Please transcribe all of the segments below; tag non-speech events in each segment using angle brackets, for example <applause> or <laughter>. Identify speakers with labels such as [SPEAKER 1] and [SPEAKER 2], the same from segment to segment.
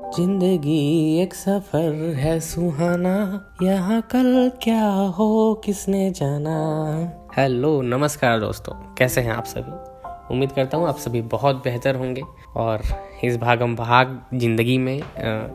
[SPEAKER 1] ज़िंदगी एक सफ़र है सुहाना। यहाँ कल क्या हो, किसने जाना? हेलो, नमस्कार दोस्तों। कैसे हैं आप सभी? उम्मीद करता हूँ आप सभी बहुत बेहतर होंगे और इस भागम भाग ज़िंदगी में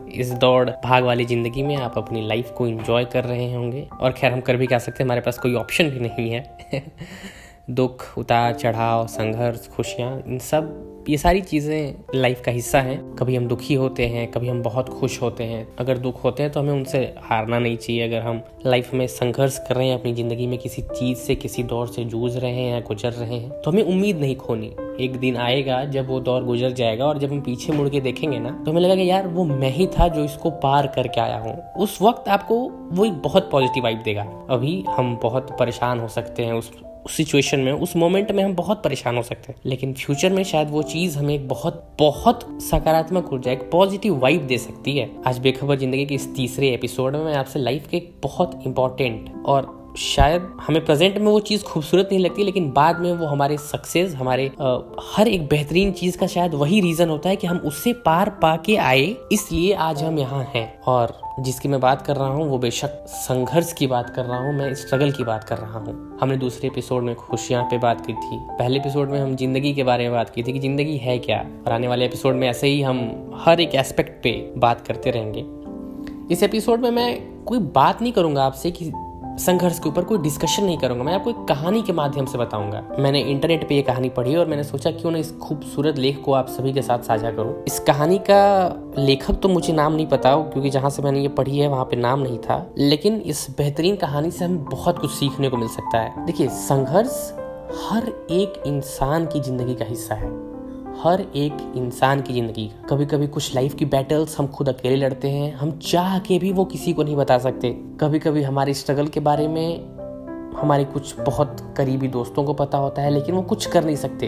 [SPEAKER 1] इस दौड़ भाग वाली ज़िंदगी में आप अपनी लाइफ को एंजॉय कर रहे होंगे। और खैर, हम कर भी क्या सकते हैं? हमारे पास कोई ऑप्शन भी नहीं है। <laughs> दुख उतार चढ़ाव संघर्ष, खुशियाँ, इन सब ये सारी चीज़ें लाइफ का हिस्सा हैं। कभी हम दुखी होते हैं, कभी हम बहुत खुश होते हैं। अगर दुख होते हैं तो हमें उनसे हारना नहीं चाहिए। अगर हम लाइफ में संघर्ष कर रहे हैं, अपनी ज़िंदगी में किसी चीज़ से, किसी दौर से जूझ रहे हैं या गुजर रहे हैं तो हमें उम्मीद नहीं खोनी। एक दिन आएगा, जब वो दौर गुजर जाएगा और जब हम पीछे मुड़ के देखेंगे ना तो हमें लगा कि यार, वो मैं ही था जो इसको पार करके आया हूँ। उस वक्त आपको वो एक बहुत पॉजिटिव वाइब देगा। अभी हम बहुत परेशान हो सकते हैं उस सिचुएशन में, उस मोमेंट में हम बहुत परेशान हो सकते हैं। लेकिन फ्यूचर में शायद वो चीज़ हमें एक बहुत बहुत सकारात्मक ऊर्जा, एक पॉजिटिव वाइब दे सकती है। आज बेखबर ज़िंदगी के इस तीसरे एपिसोड में मैं आपसे लाइफ के एक बहुत इंपॉर्टेंट और शायद हमें प्रेजेंट में वो चीज़ खूबसूरत नहीं लगती लेकिन बाद में वो हमारे सक्सेस हमारे आ, हर एक बेहतरीन चीज़ का शायद वही रीज़न होता है कि हम उससे पार पा के आए इसलिए आज हम यहाँ हैं। और जिसकी मैं बात कर रहा हूँ वो बेशक संघर्ष की बात कर रहा हूँ मैं स्ट्रगल की बात कर रहा हूँ। हमने दूसरे एपिसोड में खुशियाँ पे बात की थी। पहले एपिसोड में हम ज़िंदगी के बारे में बात की थी कि ज़िंदगी है क्या और आने वाले एपिसोड में ऐसे ही हम हर एक एस्पेक्ट पे बात करते रहेंगे। इस एपिसोड में मैं कोई बात नहीं करूँगा आपसे कि संघर्ष के ऊपर कोई डिस्कशन नहीं करूँगा। मैं आपको एक कहानी के माध्यम से बताऊँगा। मैंने इंटरनेट पे ये कहानी पढ़ी और मैंने सोचा क्यों ना इस खूबसूरत लेख को आप सभी के साथ साझा करूँ। इस कहानी का लेखक तो मुझे नाम नहीं पता, क्योंकि जहाँ से मैंने ये पढ़ी है, वहाँ पे नाम नहीं था। लेकिन इस बेहतरीन कहानी से हमें बहुत कुछ सीखने को मिल सकता है। देखिए, संघर्ष हर एक इंसान की ज़िंदगी का हिस्सा है। हर एक इंसान की ज़िंदगी। का कभी कभी कुछ लाइफ की बैटल्स हम खुद अकेले लड़ते हैं, हम चाह के भी वो किसी को नहीं बता सकते। कभी कभी हमारी स्ट्रगल के बारे में हमारे कुछ बहुत करीबी दोस्तों को पता होता है, लेकिन वो कुछ कर नहीं सकते।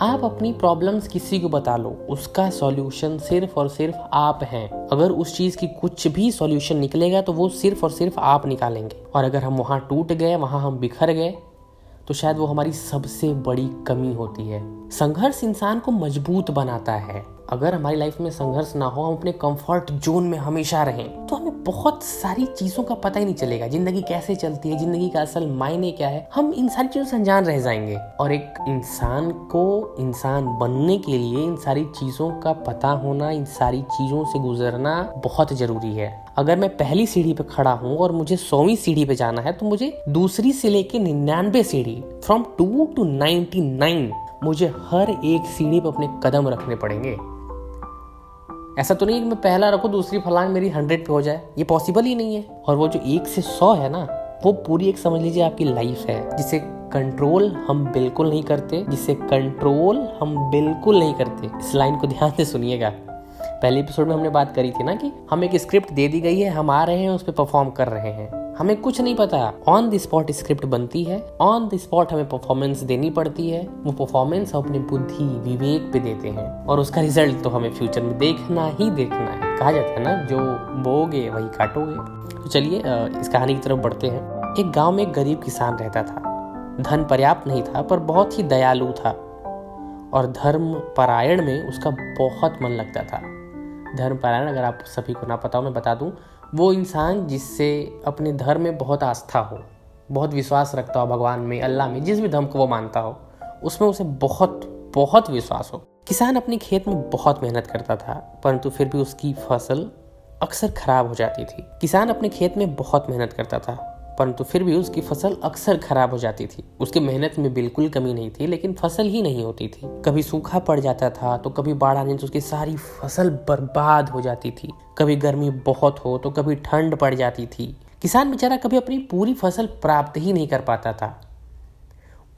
[SPEAKER 1] आप अपनी प्रॉब्लम्स किसी को बता लो, उसका सॉल्यूशन सिर्फ़ और सिर्फ़ आप हैं। अगर उस चीज़ की कुछ भी सॉल्यूशन निकलेगा तो वो सिर्फ़ और सिर्फ़ आप निकालेंगे। और अगर हम वहाँ टूट गए, वहाँ हम बिखर गए तो शायद वो हमारी सबसे बड़ी कमी होती है। संघर्ष इंसान को मज़बूत बनाता है। अगर हमारी लाइफ में संघर्ष ना हो, हम अपने कंफर्ट जोन में हमेशा रहें तो हमें बहुत सारी चीज़ों का पता ही नहीं चलेगा। ज़िंदगी कैसे चलती है, ज़िंदगी का असल मायने क्या है, हम इन सारी चीज़ों से अनजान रह जाएँगे। और एक इंसान को, इंसान बनने के लिए इन सारी चीज़ों का पता होना, इन सारी चीज़ों से गुजरना बहुत ज़रूरी है। अगर मैं पहली सीढ़ी पे खड़ा हूँ और मुझे सौवीं सीढ़ी पे जाना है तो मुझे दूसरी से लेके निन्यानवे सीढ़ी from two to ninety nine मुझे हर एक सीढ़ी पे अपने कदम रखने पड़ेंगे। ऐसा तो नहीं कि मैं पहला रखूँ, दूसरी फलांग मेरी हंड्रेड पे हो जाए। ये पॉसिबल ही नहीं है। और वो जो एक से सौ है ना, वो पूरी एक समझ लीजिए आपकी लाइफ है, जिसे कंट्रोल हम बिल्कुल नहीं करते, जिसे कंट्रोल हम बिल्कुल नहीं करते। इस लाइन को ध्यान से सुनिएगा। पहले एपिसोड में हमने बात करी थी ना कि हम एक स्क्रिप्ट दे दी गई है, हम आ रहे हैं, उस पर परफॉर्म कर रहे हैं। हमें कुछ नहीं पता। ऑन द स्पॉट स्क्रिप्ट बनती है। ऑन द स्पॉट हमें परफॉर्मेंस देनी पड़ती है। वो परफॉर्मेंस अपनी बुद्धि, विवेक पे देते हैं। और उसका रिज़ल्ट तो हमें फ्यूचर में देखना ही देखना है। कहा जाता है ना, जो बोगे वही काटोगे। तो चलिए इस कहानी की तरफ़ बढ़ते हैं। एक गाँव में एक गरीब किसान रहता था। धन पर्याप्त नहीं था, पर बहुत ही दयालु था। और धर्म परायण में उसका बहुत मन लगता था। धर्म परायण अगर आप सभी को ना पता हो, मैं बता दूँ वो इंसान जिससे अपने धर्म में बहुत आस्था हो, बहुत विश्वास रखता हो भगवान में, अल्लाह में, जिस भी धर्म को वो मानता हो, उसमें उसे बहुत बहुत विश्वास हो। किसान अपने खेत में बहुत मेहनत करता था, परंतु फिर भी उसकी फ़सल अक्सर खराब हो जाती थी। किसान अपने खेत में बहुत मेहनत करता था परंतु फिर भी उसकी फ़सल अक्सर खराब हो जाती थी। उसकी मेहनत में बिल्कुल कमी नहीं थी, लेकिन फ़सल ही नहीं होती थी। कभी सूखा पड़ जाता था तो कभी बाढ़ आने से उसकी सारी फ़सल बर्बाद हो जाती थी। कभी गर्मी बहुत हो तो कभी ठंड पड़ जाती थी। किसान बेचारा कभी अपनी पूरी फ़सल प्राप्त ही नहीं कर पाता था।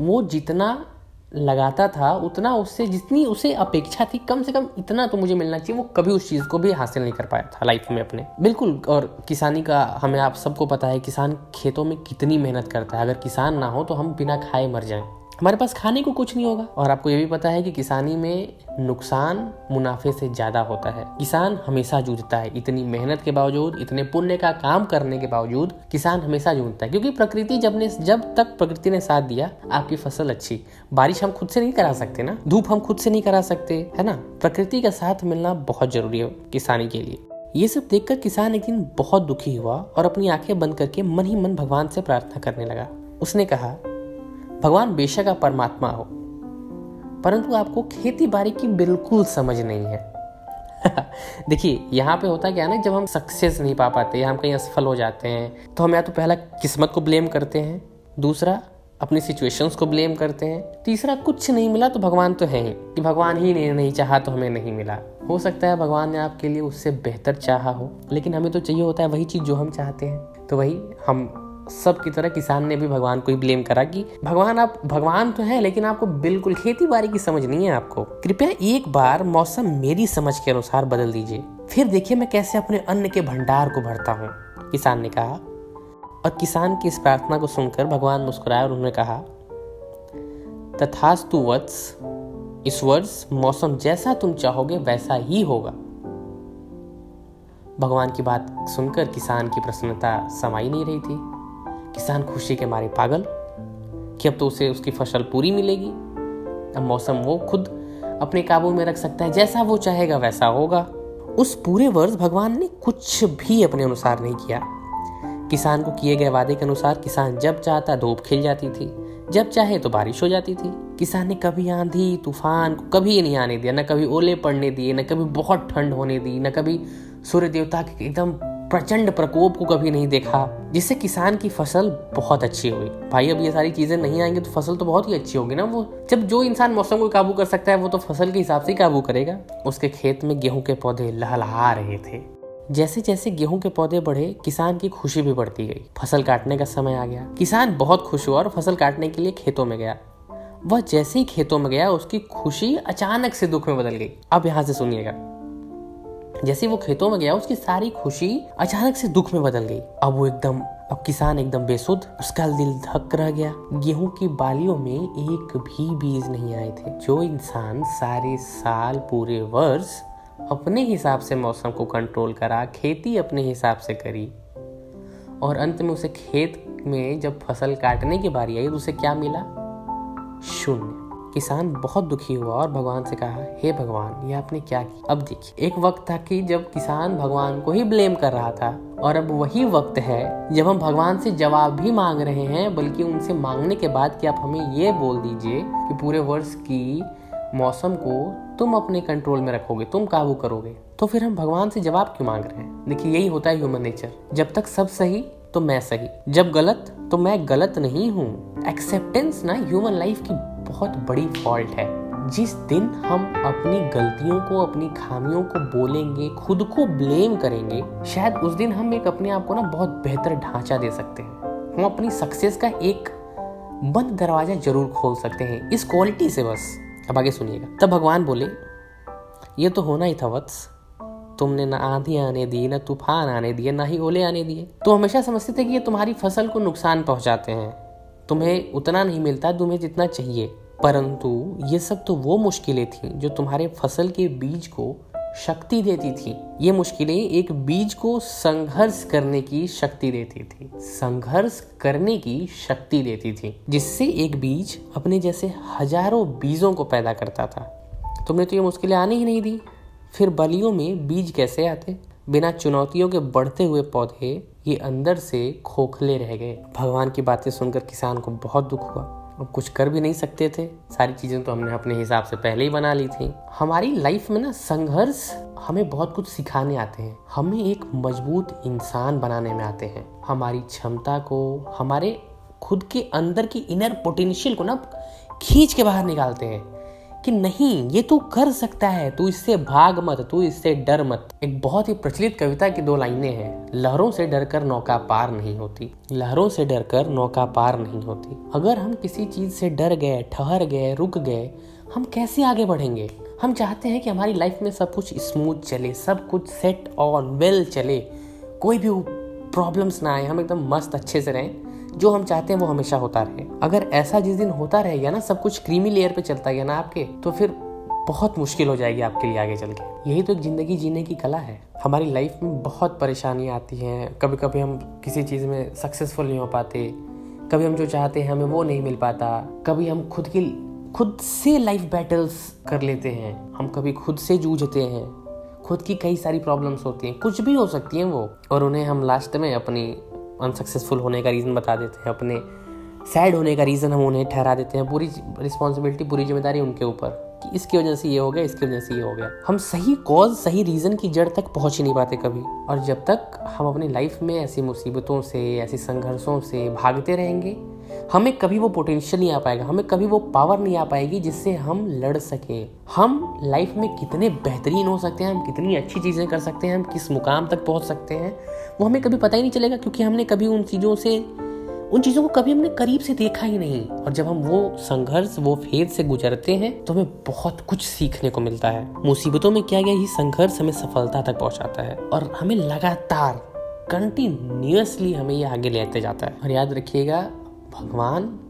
[SPEAKER 1] वो जितना लगाता था, उतना उससे जितनी उसे अपेक्षा थी, कम से कम इतना तो मुझे मिलना चाहिए, वो कभी उस चीज़ को भी हासिल नहीं कर पाया था लाइफ में अपने। बिल्कुल, और किसानी का हमें आप सबको पता है, किसान खेतों में कितनी मेहनत करता है। अगर किसान ना हो तो हम बिना खाए मर जाएँ। हमारे पास खाने को कुछ नहीं होगा। और आपको ये भी पता है कि किसानी में नुकसान मुनाफे से ज़्यादा होता है। किसान हमेशा जूझता है। इतनी मेहनत के बावजूद, इतने पुण्य का काम करने के बावजूद किसान हमेशा जूझता है। क्योंकि प्रकृति जब ने, जब तक प्रकृति ने साथ दिया, आपकी फ़सल अच्छी। बारिश हम खुद से नहीं करा सकते ना। धूप हम खुद से नहीं करा सकते, है ना? प्रकृति का साथ मिलना बहुत ज़रूरी है किसानी के लिए। ये सब देखकर किसान एक दिन बहुत दुखी हुआ और अपनी आँखें बंद करके मन ही मन भगवान से प्रार्थना करने लगा। उसने कहा भगवान बेशक आप परमात्मा हो, परंतु आपको खेती बाड़ी की बिल्कुल समझ नहीं है। <laughs> देखिए, यहाँ पे होता क्या है ना, जब हम सक्सेस नहीं पा पाते हम कहीं असफल हो जाते हैं तो हम या तो पहला किस्मत को ब्लेम करते हैं, दूसरा अपनी सिचुएशंस को ब्लेम करते हैं, तीसरा कुछ नहीं मिला तो भगवान तो है ही, कि भगवान ही ने नहीं चाहा तो हमें नहीं मिला। हो सकता है भगवान ने आपके लिए उससे बेहतर चाहा हो, लेकिन हमें तो चाहिए होता है वही चीज़ जो हम चाहते हैं तो वही हम सब की तरह किसान ने भी भगवान को ही ब्लेम करा कि भगवान आप, भगवान तो है, लेकिन आपको बिल्कुल खेती बाड़ी की समझ नहीं है आपको। कृपया एक बार मौसम मेरी समझ के अनुसार बदल दीजिए। फिर देखिए मैं कैसे अपने अन्न के भंडार को भरता हूँ। किसान ने कहा, और किसान की इस प्रार्थना को सुनकर भगवान मुस्कुराए और उन्होंने कहा, तथास्तु वत्स, इस वर्ष मौसम जैसा तुम चाहोगे वैसा ही होगा। भगवान की बात सुनकर किसान की प्रसन्नता समाई नहीं रही थी। किसान खुशी के मारे पागल, कि अब तो उसे उसकी फ़सल पूरी मिलेगी। अब मौसम वो खुद अपने काबू में रख सकता है, जैसा वो चाहेगा वैसा होगा। उस पूरे वर्ष भगवान ने कुछ भी अपने अनुसार नहीं किया। किसान को किए गए वादे के अनुसार किसान जब चाहता धूप खिल जाती थी, जब चाहे तो बारिश हो जाती थी। किसान ने कभी आंधी, तूफ़ान को कभी नहीं आने दिया, न कभी ओले पड़ने दिए, न कभी बहुत ठंड होने दी, न कभी सूर्य देवता के एकदम प्रचंड प्रकोप को कभी नहीं देखा, जिससे किसान की फ़सल बहुत अच्छी हुई भाई, अब ये सारी चीज़ें नहीं आएँगे तो फ़सल तो बहुत ही अच्छी होगी ना वो। जब जो इंसान मौसम को काबू कर सकता है, वो तो फ़सल के हिसाब से ही काबू करेगा। उसके खेत में गेहूँ के पौधे लहलहा रहे थे। जैसे जैसे गेहूँ के पौधे बढ़े, किसान की खुशी भी बढ़ती गई। फ़सल काटने का समय आ गया। किसान बहुत खुश हुआ और फ़सल काटने के लिए खेतों में गया। वह जैसे ही खेतों में गया, उसकी खुशी अचानक से दुख में बदल गई। अब यहाँ से सुनिएगा। जैसे वो खेतों में गया, उसकी सारी खुशी अचानक से दुख में बदल गई। अब वो एकदम, अब किसान एकदम बेसुध, उसका दिल धक रह गया। गेहूँ की बालियों में एक भी बीज नहीं आए थे। जो इंसान सारे साल, पूरे वर्ष अपने हिसाब से मौसम को कंट्रोल करा, खेती अपने हिसाब से करी और अंत में उसे खेत में जब फ़सल काटने की बारी आई तो उसे क्या मिला? शून्य। किसान बहुत दुखी हुआ और भगवान से कहा, हे भगवान, ये आपने क्या किया? अब देखिए, एक वक्त था कि जब किसान भगवान को ही ब्लेम कर रहा था और अब वही वक्त है जब हम भगवान से जवाब भी मांग रहे हैं, बल्कि उनसे मांगने के बाद कि आप हमें ये बोल दीजिए कि पूरे वर्ष की मौसम को तुम अपने कंट्रोल में रखोगे, तुम काबू करोगे। तो फिर हम भगवान से जवाब क्यों मांग रहे हैं? देखिए, यही होता है ह्यूमन नेचर जब तक सब सही तो मैं सही। जब गलत तो मैं गलत नहीं हूँ। एक्सेप्टेंस ना ह्यूमन लाइफ की बहुत बड़ी फॉल्ट है। जिस दिन हम अपनी गलतियों को, अपनी खामियों को बोलेंगे, खुद को ब्लेम करेंगे, शायद उस दिन हम एक अपने आप को ना बहुत बेहतर ढांचा दे सकते हैं। हम अपनी सक्सेस का एक बंद दरवाज़ा ज़रूर खोल सकते हैं, इस क्वालिटी से बस। अब आगे सुनिएगा। तब भगवान बोले, ये तो होना ही था वत्स। तुमने ना आंधी आने दी ना तूफ़ान आने दिए, ना ही ओले आने दिए। तो हमेशा समझते थे कि ये तुम्हारी फ़सल को नुकसान पहुंचाते हैं। तुम्हें उतना नहीं मिलता, तुम्हें जितना चाहिए। परंतु ये सब तो वो मुश्किलें थी जो तुम्हारे फ़सल के बीज को शक्ति देती थी। ये मुश्किलें एक बीज को संघर्ष करने की शक्ति देती थी। संघर्ष करने की शक्ति देती थी, जिससे एक बीज अपने जैसे हज़ारों बीजों को पैदा करता था। तुमने तो ये मुश्किलें आने ही नहीं दी। फिर बलियों में बीज कैसे आते? बिना चुनौतियों के बढ़ते हुए पौधे ये अंदर से खोखले रह गए। भगवान की बातें सुनकर किसान को बहुत दुख हुआ। अब कुछ कर भी नहीं सकते थे। सारी चीज़ें तो हमने अपने हिसाब से पहले ही बना ली थी। हमारी लाइफ में ना संघर्ष हमें बहुत कुछ सिखाने आते हैं। हमें एक मज़बूत इंसान बनाने में आते हैं। हमारी क्षमता को, हमारे खुद के अंदर की इनर पोटेंशियल को ना खींच के बाहर निकालते हैं। कि नहीं, ये तू कर सकता है, तू इससे भाग मत, तू इससे डर मत। एक बहुत ही प्रचलित कविता की दो लाइनें हैं। लहरों से डरकर नौका पार नहीं होती। लहरों से डरकर नौका पार नहीं होती। अगर हम किसी चीज़ से डर गए, ठहर गए, रुक गए, हम कैसे आगे बढ़ेंगे? हम चाहते हैं कि हमारी लाइफ में सब कुछ स्मूथ चले, सब कुछ सेट ऑन वेल चले। कोई भी प्रॉब्लम्स ना आए, हम एकदम मस्त अच्छे से रहें। जो हम चाहते हैं वो हमेशा होता रहे। अगर ऐसा जिस दिन होता रहेगा ना, सब कुछ क्रीमी लेयर पे चलता गया ना आपके तो फिर बहुत मुश्किल हो जाएगी आपके लिए आगे चल के। यही तो एक ज़िंदगी जीने की कला है। हमारी लाइफ में बहुत परेशानियाँ आती हैं। कभी कभी हम किसी चीज़ में सक्सेसफुल नहीं हो पाते। कभी हम जो चाहते हैं हमें वो नहीं मिल पाता। कभी हम खुद की, खुद से लाइफ बैटल्स कर लेते हैं। हम कभी खुद से जूझते हैं। खुद की कई सारी प्रॉब्लम्स होती हैं। कुछ भी हो सकती हैं वो। और उन्हें हम लास्ट में अपनी अनसक्सेसफुल होने का रीज़न बता देते हैं, अपने सैड होने का रीज़न हम उन्हें ठहरा देते हैं, पूरी रिस्पॉन्सिबिलिटी पूरी ज़िम्मेदारी उनके ऊपर। कि इसकी वजह से ये हो गया, इसकी वजह से ये हो गया। हम सही कॉज सही रीज़न की जड़ तक पहुँच ही नहीं पाते कभी। और जब तक हम अपनी लाइफ में ऐसी मुसीबतों से, ऐसे संघर्षों से भागते रहेंगे हमें कभी वो पोटेंशियल नहीं आ पाएगा, हमें कभी वो पावर नहीं आ पाएगी जिससे हम लड़ सके। हम लाइफ में कितने बेहतरीन हो सकते हैं, हम कितनी अच्छी चीज़ें कर सकते हैं, हम किस मुकाम तक पहुँच सकते हैं, वो हमें कभी पता ही नहीं चलेगा क्योंकि हमने कभी उन चीज़ों से, उन चीज़ों को कभी हमने करीब से देखा ही नहीं। और जब हम वो संघर्ष, वो फ़ेज़ से गुजरते हैं तो हमें बहुत कुछ सीखने को मिलता है। मुसीबतों में क्या गया, ये संघर्ष हमें सफलता तक पहुंचाता है और हमें लगातार कंटिन्यूसली हमें ये आगे लेते जाता है। और याद रखिएगा भगवान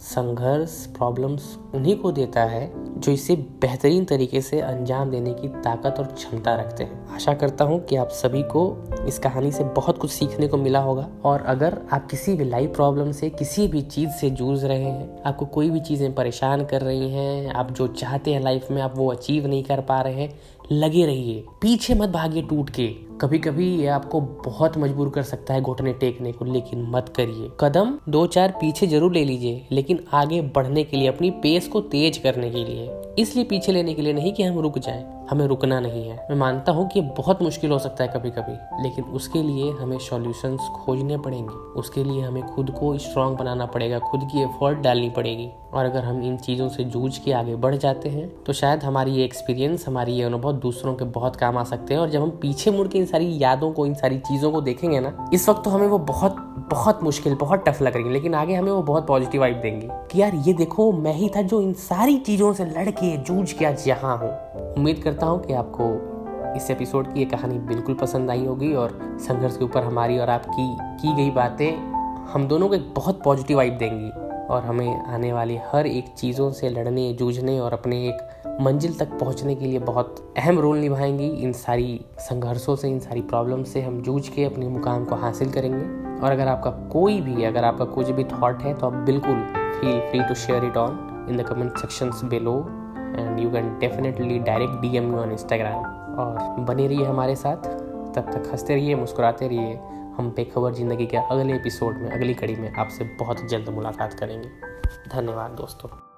[SPEAKER 1] संघर्ष प्रॉब्लम्स उन्हीं को देता है जो इसे बेहतरीन तरीके से अंजाम देने की ताकत और क्षमता रखते हैं। आशा करता हूँ कि आप सभी को इस कहानी से बहुत कुछ सीखने को मिला होगा। और अगर आप किसी भी लाइफ प्रॉब्लम से, किसी भी चीज़ से जूझ रहे हैं, आपको कोई भी चीज़ें परेशान कर रही हैं, आप जो चाहते हैं लाइफ में, आप वो अचीव नहीं कर पा रहे हैं लगे रहिए। पीछे मत भागिए टूट के। कभी कभी ये आपको बहुत मजबूर कर सकता है घुटने टेकने को, लेकिन मत करिए। कदम दो चार पीछे ज़रूर ले लीजिए, लेकिन आगे बढ़ने के लिए, अपनी पेस को तेज करने के लिए। इसलिए पीछे लेने के लिए नहीं कि हम रुक जाएँ। हमें रुकना नहीं है। मैं मानता हूँ कि ये बहुत मुश्किल हो सकता है कभी कभी लेकिन उसके लिए हमें सॉल्यूशंस खोजने पड़ेंगे। उसके लिए हमें खुद को स्ट्रांग बनाना पड़ेगा, खुद की एफर्ट डालनी पड़ेगी। और अगर हम इन चीज़ों से जूझ के आगे बढ़ जाते हैं तो शायद हमारी ये एक्सपीरियंस हमारी ये अनुभव दूसरों के बहुत काम आ सकते हैं। और जब हम पीछे मुड़ के इन सारी यादों को, इन सारी चीज़ों को देखेंगे ना, इस वक्त तो हमें वो बहुत बहुत मुश्किल, बहुत टफ लग रही है। लेकिन आगे हमें वो बहुत पॉजिटिव वाइब देंगे कि यार ये देखो, मैं ही था जो इन सारी चीज़ों से लड़के, जूझ के आज यहाँ हूँ। उम्मीद करता हूँ कि आपको इस एपिसोड की ये कहानी बिल्कुल पसंद आई होगी और संघर्ष के ऊपर हमारी और आपकी की गई बातें हम दोनों को एक बहुत पॉजिटिव वाइब देंगी और हमें आने वाली हर एक चीज़ों से लड़ने, जूझने और अपने एक मंजिल तक पहुँचने के लिए बहुत अहम रोल निभाएँगी। इन सारी संघर्षों से, इन सारी प्रॉब्लम से हम जूझ के अपने मुकाम को हासिल करेंगे। और अगर आपका कोई भी, अगर आपका कुछ भी थॉट है तो आप बिल्कुल feel free to share it on in the comment sections below and you can definitely direct D M on Instagram और बने रहिए हमारे साथ। तब तक हँसते रहिए, मुस्कुराते रहिए। हम बेखबर ज़िंदगी के अगले एपिसोड में, अगली कड़ी में आपसे बहुत जल्द मुलाकात करेंगे। धन्यवाद दोस्तों।